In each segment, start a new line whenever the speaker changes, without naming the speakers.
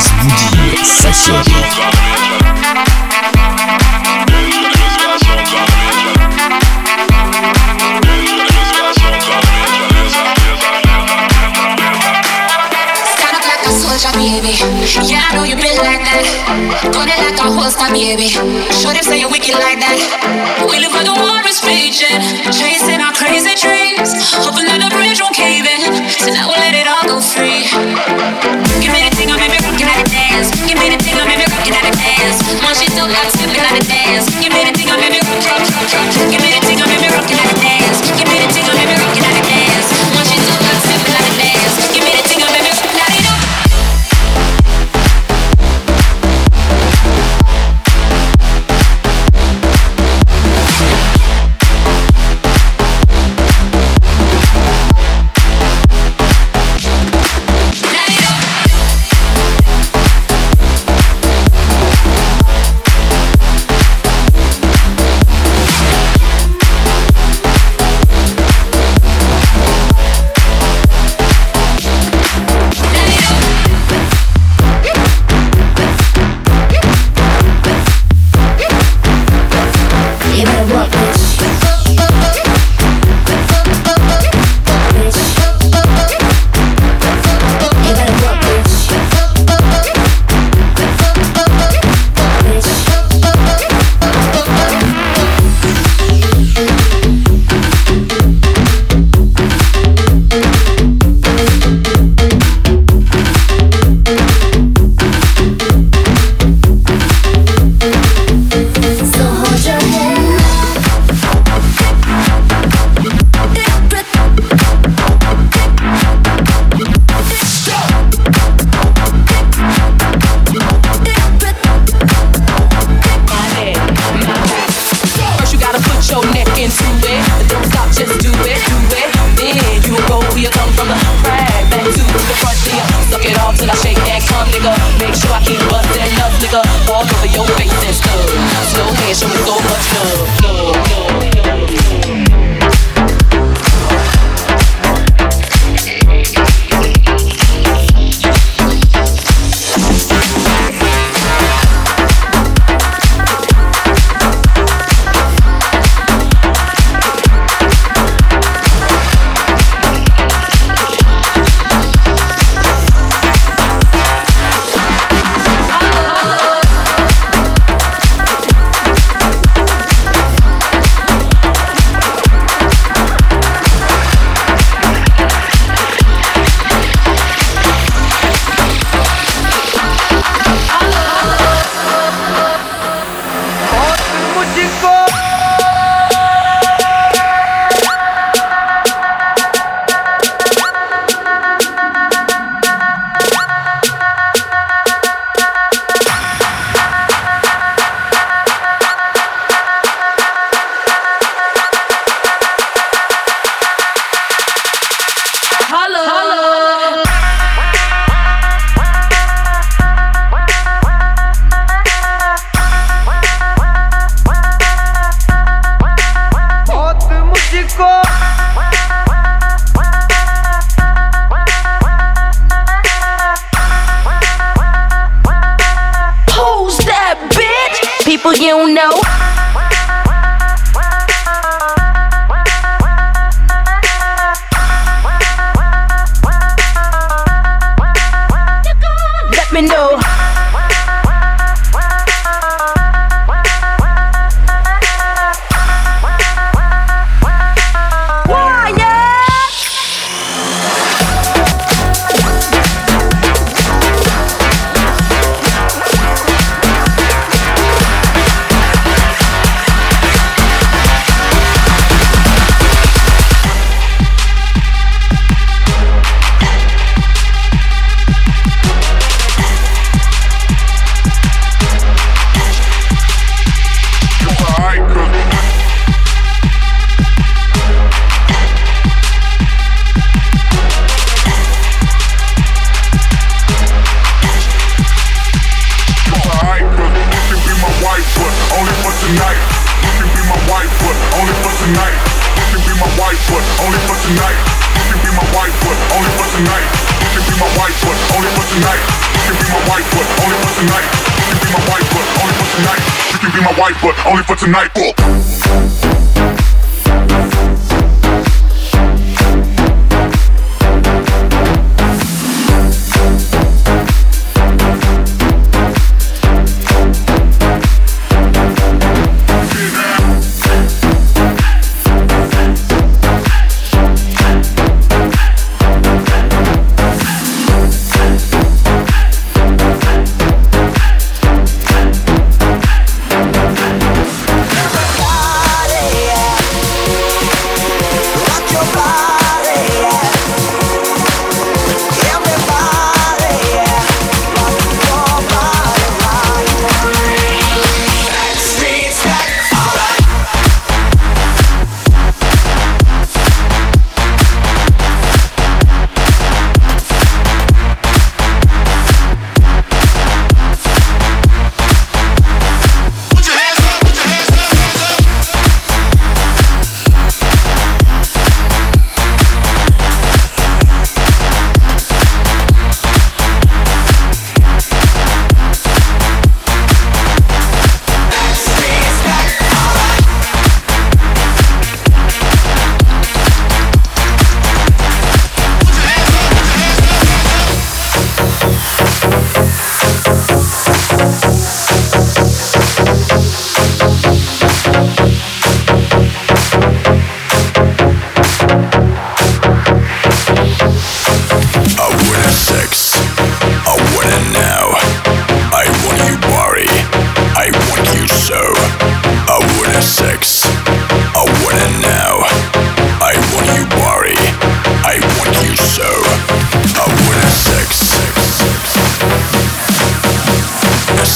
Разбуди соседей.
Stand up like a soldier, baby. Yeah, I know you been like that. Gun it like a holster, baby. Show them say you wicked like that. We live where the war is raging, chasing our crazy dreams, hoping that the bridge won't cave in. So now we'll let it all go free. Give me the thing, I make me rockin' dance. Give me the thing, I make me rockin' at the dance. Once she so loud, skipping at the dance. Give me the thing, make me rock, rock, rock, rock. Give me the thing, I make me rockin' at the dance. Give me the thing, I make me rockin' at the dance.
My wife, but only for tonight.
floor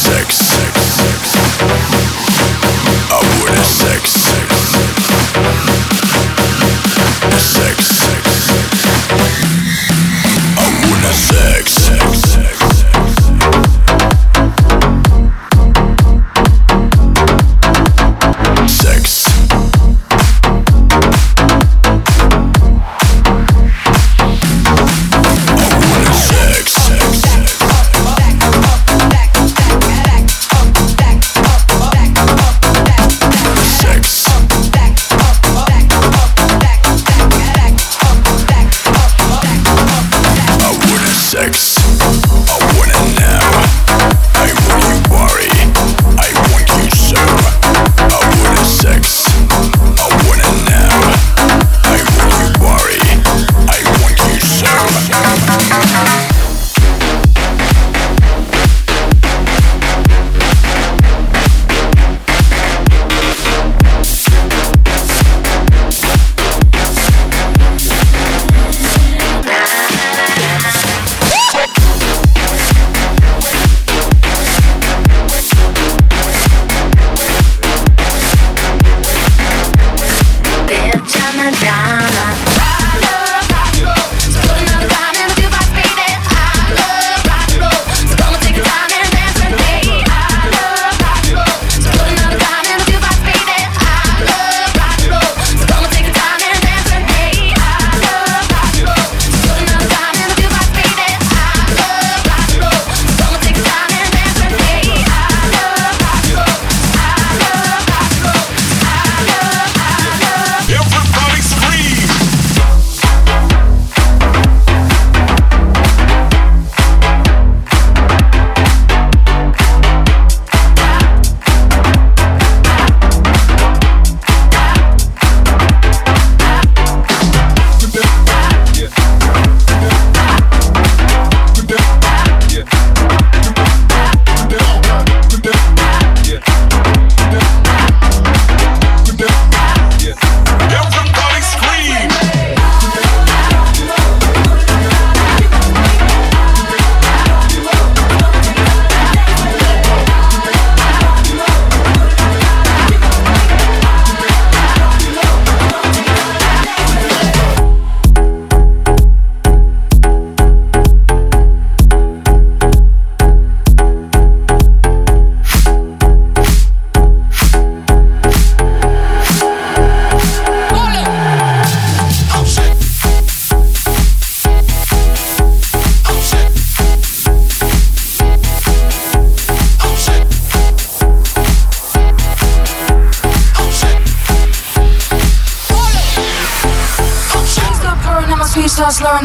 sex. down.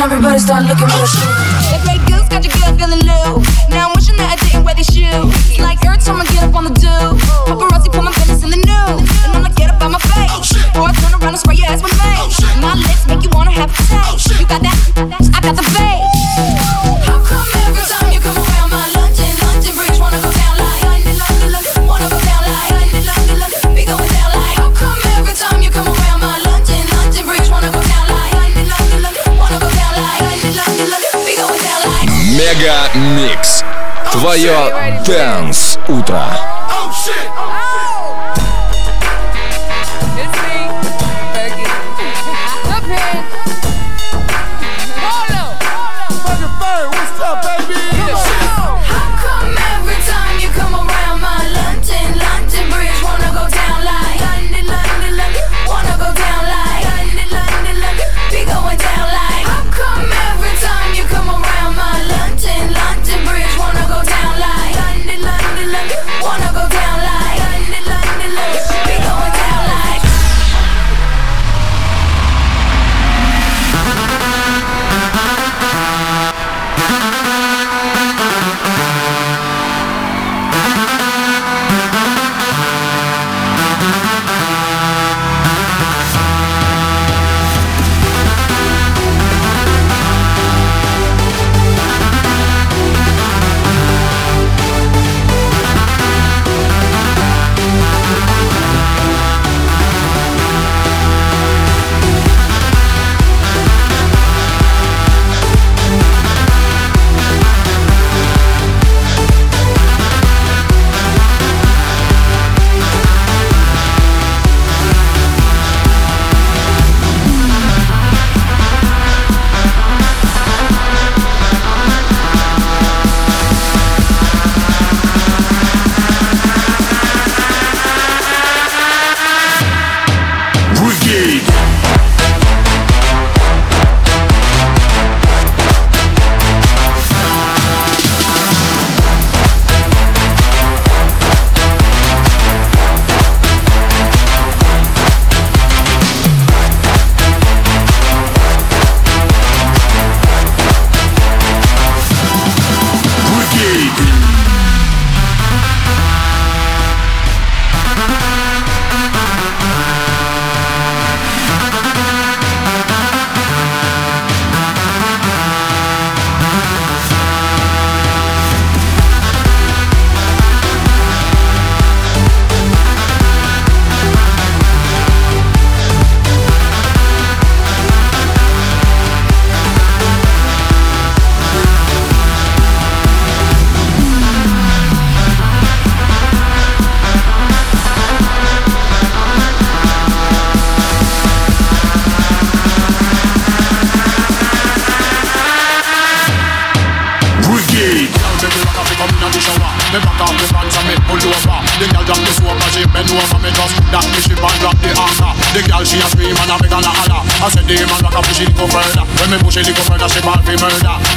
Everybody start looking for the
Твое Дэнс Утро.
Oh shit!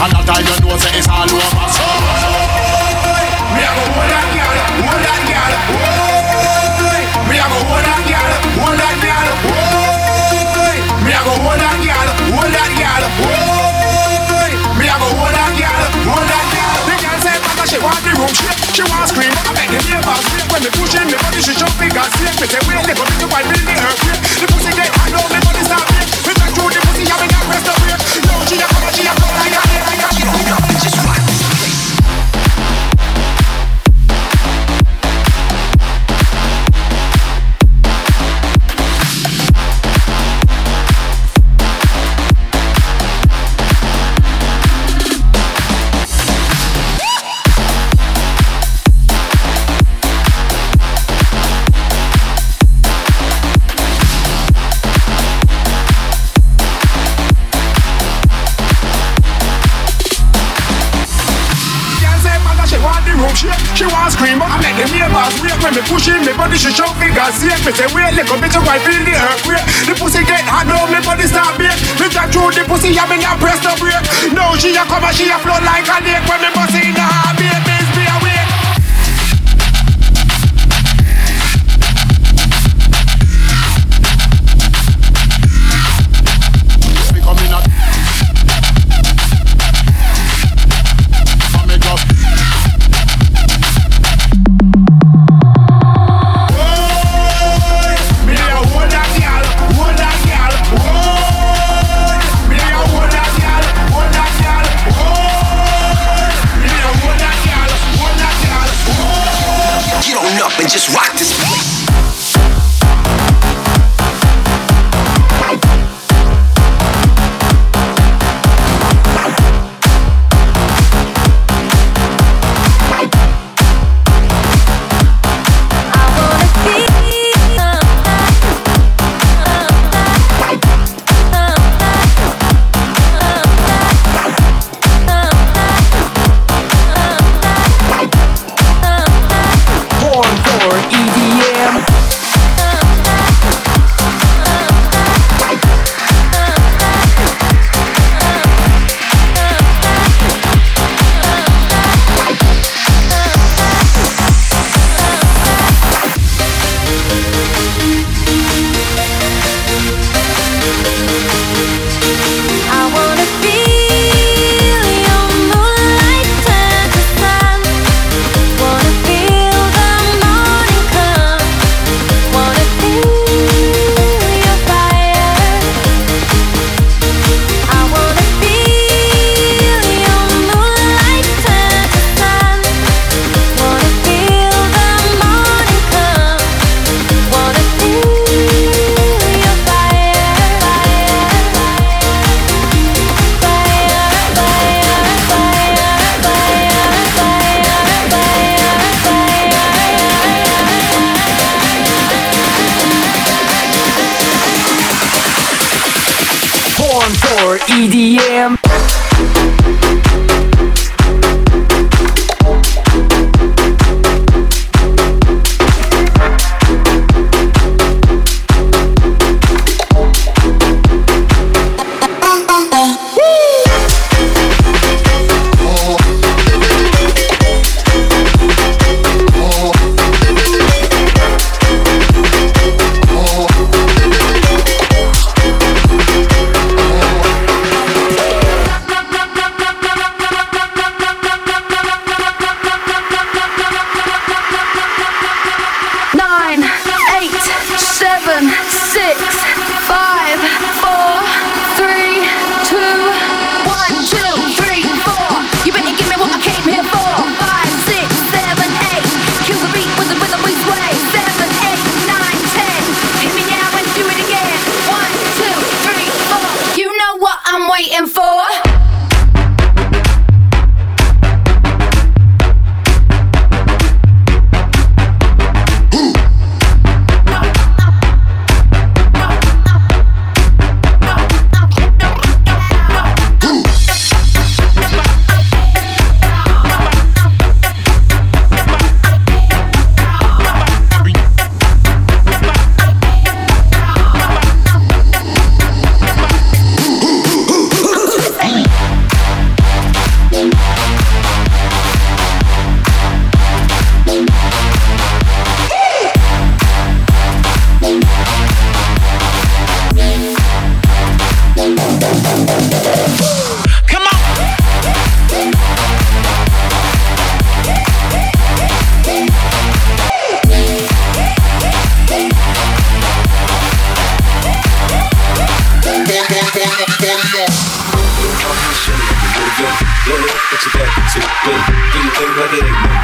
And that time you know say it's all over so
Me a go hold that girl, hold that girl. Me a go hold that girl, hold that girl. Me a go hold that girl, hold that girl. Me a go hold that girl, hold that girl.
The girl say mama she want the room She want scream I beg the neighbors When me push in me body she jump big and snake Me say wait they go to find build the earthquake The pussy get hard now me She want scream but I make the neighbors wait When me push in me body she big and shake Me say wait little bitch you feel the earthquake. The pussy get hard now me body start bake Me drag through the pussy and me not press the brake. Now she a come and she a flow like a lake. When me bust in the heart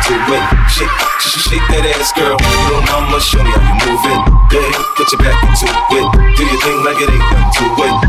to win. Shake, shake, shake that ass, girl. Little mama, show me how you move
it. Go ahead, put your
back into it. Do your thing like it ain't nothing to it.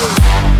Woo!